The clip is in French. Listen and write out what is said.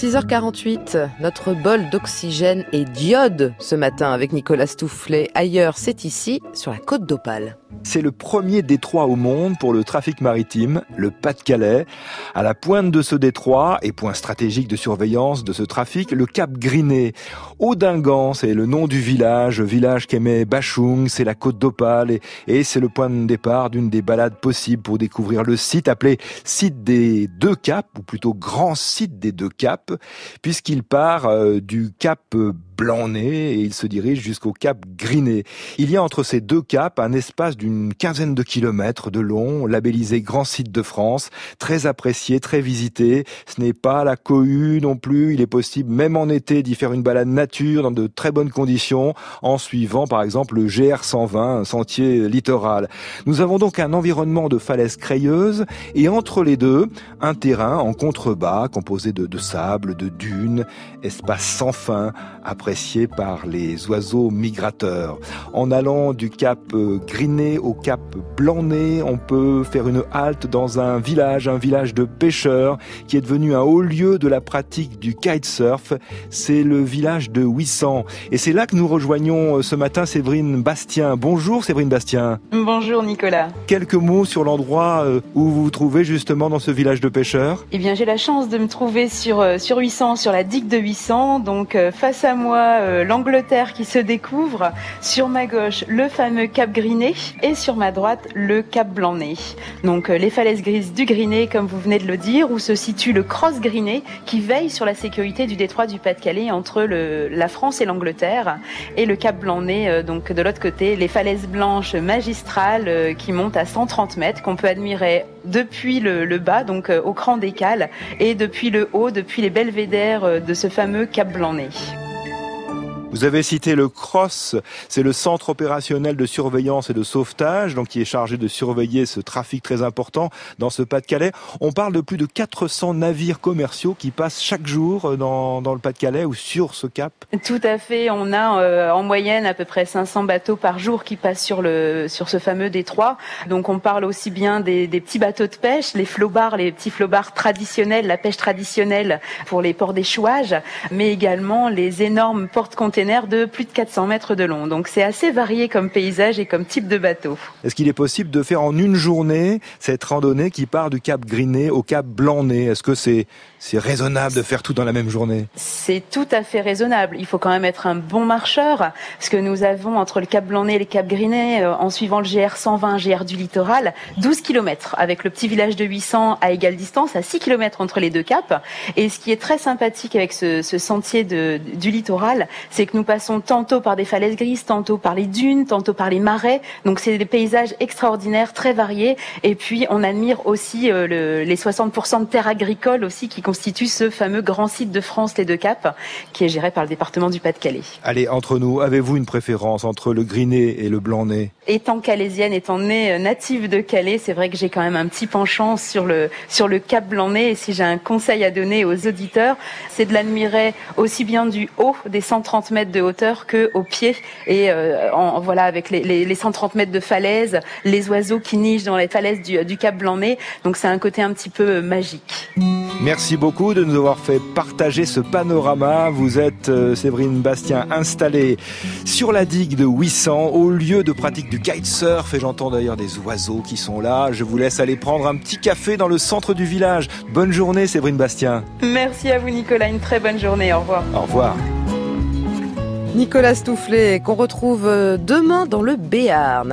6h48, notre bol d'oxygène est diode ce matin avec Nicolas Stoufflet. Ailleurs, c'est ici, sur la côte d'Opale. C'est le premier détroit au monde pour le trafic maritime, le Pas-de-Calais. À la pointe de ce détroit, et point stratégique de surveillance de ce trafic, le Cap Griné. Audingan, c'est le nom du village, village qu'aimait Bachung, c'est la côte d'Opale, et, c'est le point de départ d'une des balades possibles pour découvrir le site appelé site des deux caps, ou plutôt grand site des deux caps, puisqu'il part euh, du cap Blanc-Nez et il se dirige jusqu'au cap Griné. Il y a entre ces deux caps un espace d'une quinzaine de kilomètres de long, labellisé Grand Site de France, très apprécié, très visité. Ce n'est pas la cohue non plus, il est possible même en été d'y faire une balade nature dans de très bonnes conditions en suivant par exemple le GR 120, un sentier littoral. Nous avons donc un environnement de falaises crayeuses et entre les deux, un terrain en contrebas composé de, de sable, de dunes, espace sans fin, apprécié par les oiseaux migrateurs. En allant du cap euh, Griné au cap Blanc-Nez, on peut faire une halte dans un village, un village de pêcheurs qui est devenu un haut lieu de la pratique du kitesurf. C'est le village de 800. Et c'est là que nous rejoignons euh, ce matin Séverine Bastien. Bonjour Séverine Bastien. Bonjour Nicolas. Quelques mots sur l'endroit euh, où vous vous trouvez justement dans ce village de pêcheurs? Eh bien j'ai la chance de me trouver sur, sur 800, sur la digue de 800, donc face à moi euh, l'Angleterre qui se découvre, sur ma gauche le fameux Cap Griné et sur ma droite le Cap Blanc-Nez. Donc euh, les falaises grises du Griné, comme vous venez de le dire, où se situe le Cross Griné qui veille sur la sécurité du détroit du Pas-de-Calais entre le, la France et l'Angleterre et le Cap Blanc-Nez, euh, donc de l'autre côté, les falaises blanches magistrales qui montent à 130 mètres qu'on peut admirer depuis le, le bas, donc au cran des cales, et depuis le haut, depuis les belvédères de ce fameux Cap Blanc-Nez. Vous avez cité le CROSS, c'est le centre opérationnel de surveillance et de sauvetage, donc qui est chargé de surveiller ce trafic très important dans ce Pas-de-Calais. On parle de plus de 400 navires commerciaux qui passent chaque jour dans, dans le Pas-de-Calais ou sur ce cap. Tout à fait. On a euh, en moyenne à peu près 500 bateaux par jour qui passent sur le sur ce fameux détroit. Donc on parle aussi bien des, des petits bateaux de pêche, les flobards, les petits flobards traditionnels, la pêche traditionnelle pour les ports d'échouage, mais également les énormes portes-containers de plus de 400 mètres de long. Donc c'est assez varié comme paysage et comme type de bateau. Est-ce qu'il est possible de faire en une journée cette randonnée qui part du Cap Griné au Cap Blanc-Nez Est-ce que c'est c'est raisonnable de faire tout dans la même journée? C'est tout à fait raisonnable. Il faut quand même être un bon marcheur, parce que nous avons entre le Cap Blanc-Nez et le Cap Griné, euh, en suivant le GR 120, GR du littoral, 12 km, avec le petit village de 800 à égale distance, à 6 km entre les deux caps. Et ce qui est très sympathique avec ce, ce sentier de, du littoral, c'est que nous passons tantôt par des falaises grises, tantôt par les dunes, tantôt par les marais. Donc c'est des paysages extraordinaires, très variés. Et puis on admire aussi euh, le, les 60% de terres agricoles aussi qui constitue ce fameux grand site de France, les Deux Caps, qui est géré par le département du Pas-de-Calais. Allez, entre nous, avez-vous une préférence entre le Griné et le Blanc-Nez Étant calaisienne, étant née euh, native de Calais, c'est vrai que j'ai quand même un petit penchant sur le, sur le Cap Blanc-Nez. Et si j'ai un conseil à donner aux auditeurs, c'est de l'admirer aussi bien du haut des 130 mètres de hauteur que au pied. Et euh, en, voilà, avec les, les, les, 130 mètres de falaise, les oiseaux qui nichent dans les falaises du, du Cap Blanc-Nez. Donc c'est un côté un petit peu euh, magique. Merci beaucoup de nous avoir fait partager ce panorama. Vous êtes, euh, Séverine Bastien, installée sur la digue de 800 au lieu de pratique du kitesurf et j'entends d'ailleurs des oiseaux qui sont là. Je vous laisse aller prendre un petit café dans le centre du village. Bonne journée, Séverine Bastien. Merci à vous, Nicolas. Une très bonne journée. Au revoir. Au revoir. Nicolas Stoufflet, qu'on retrouve demain dans le Béarn.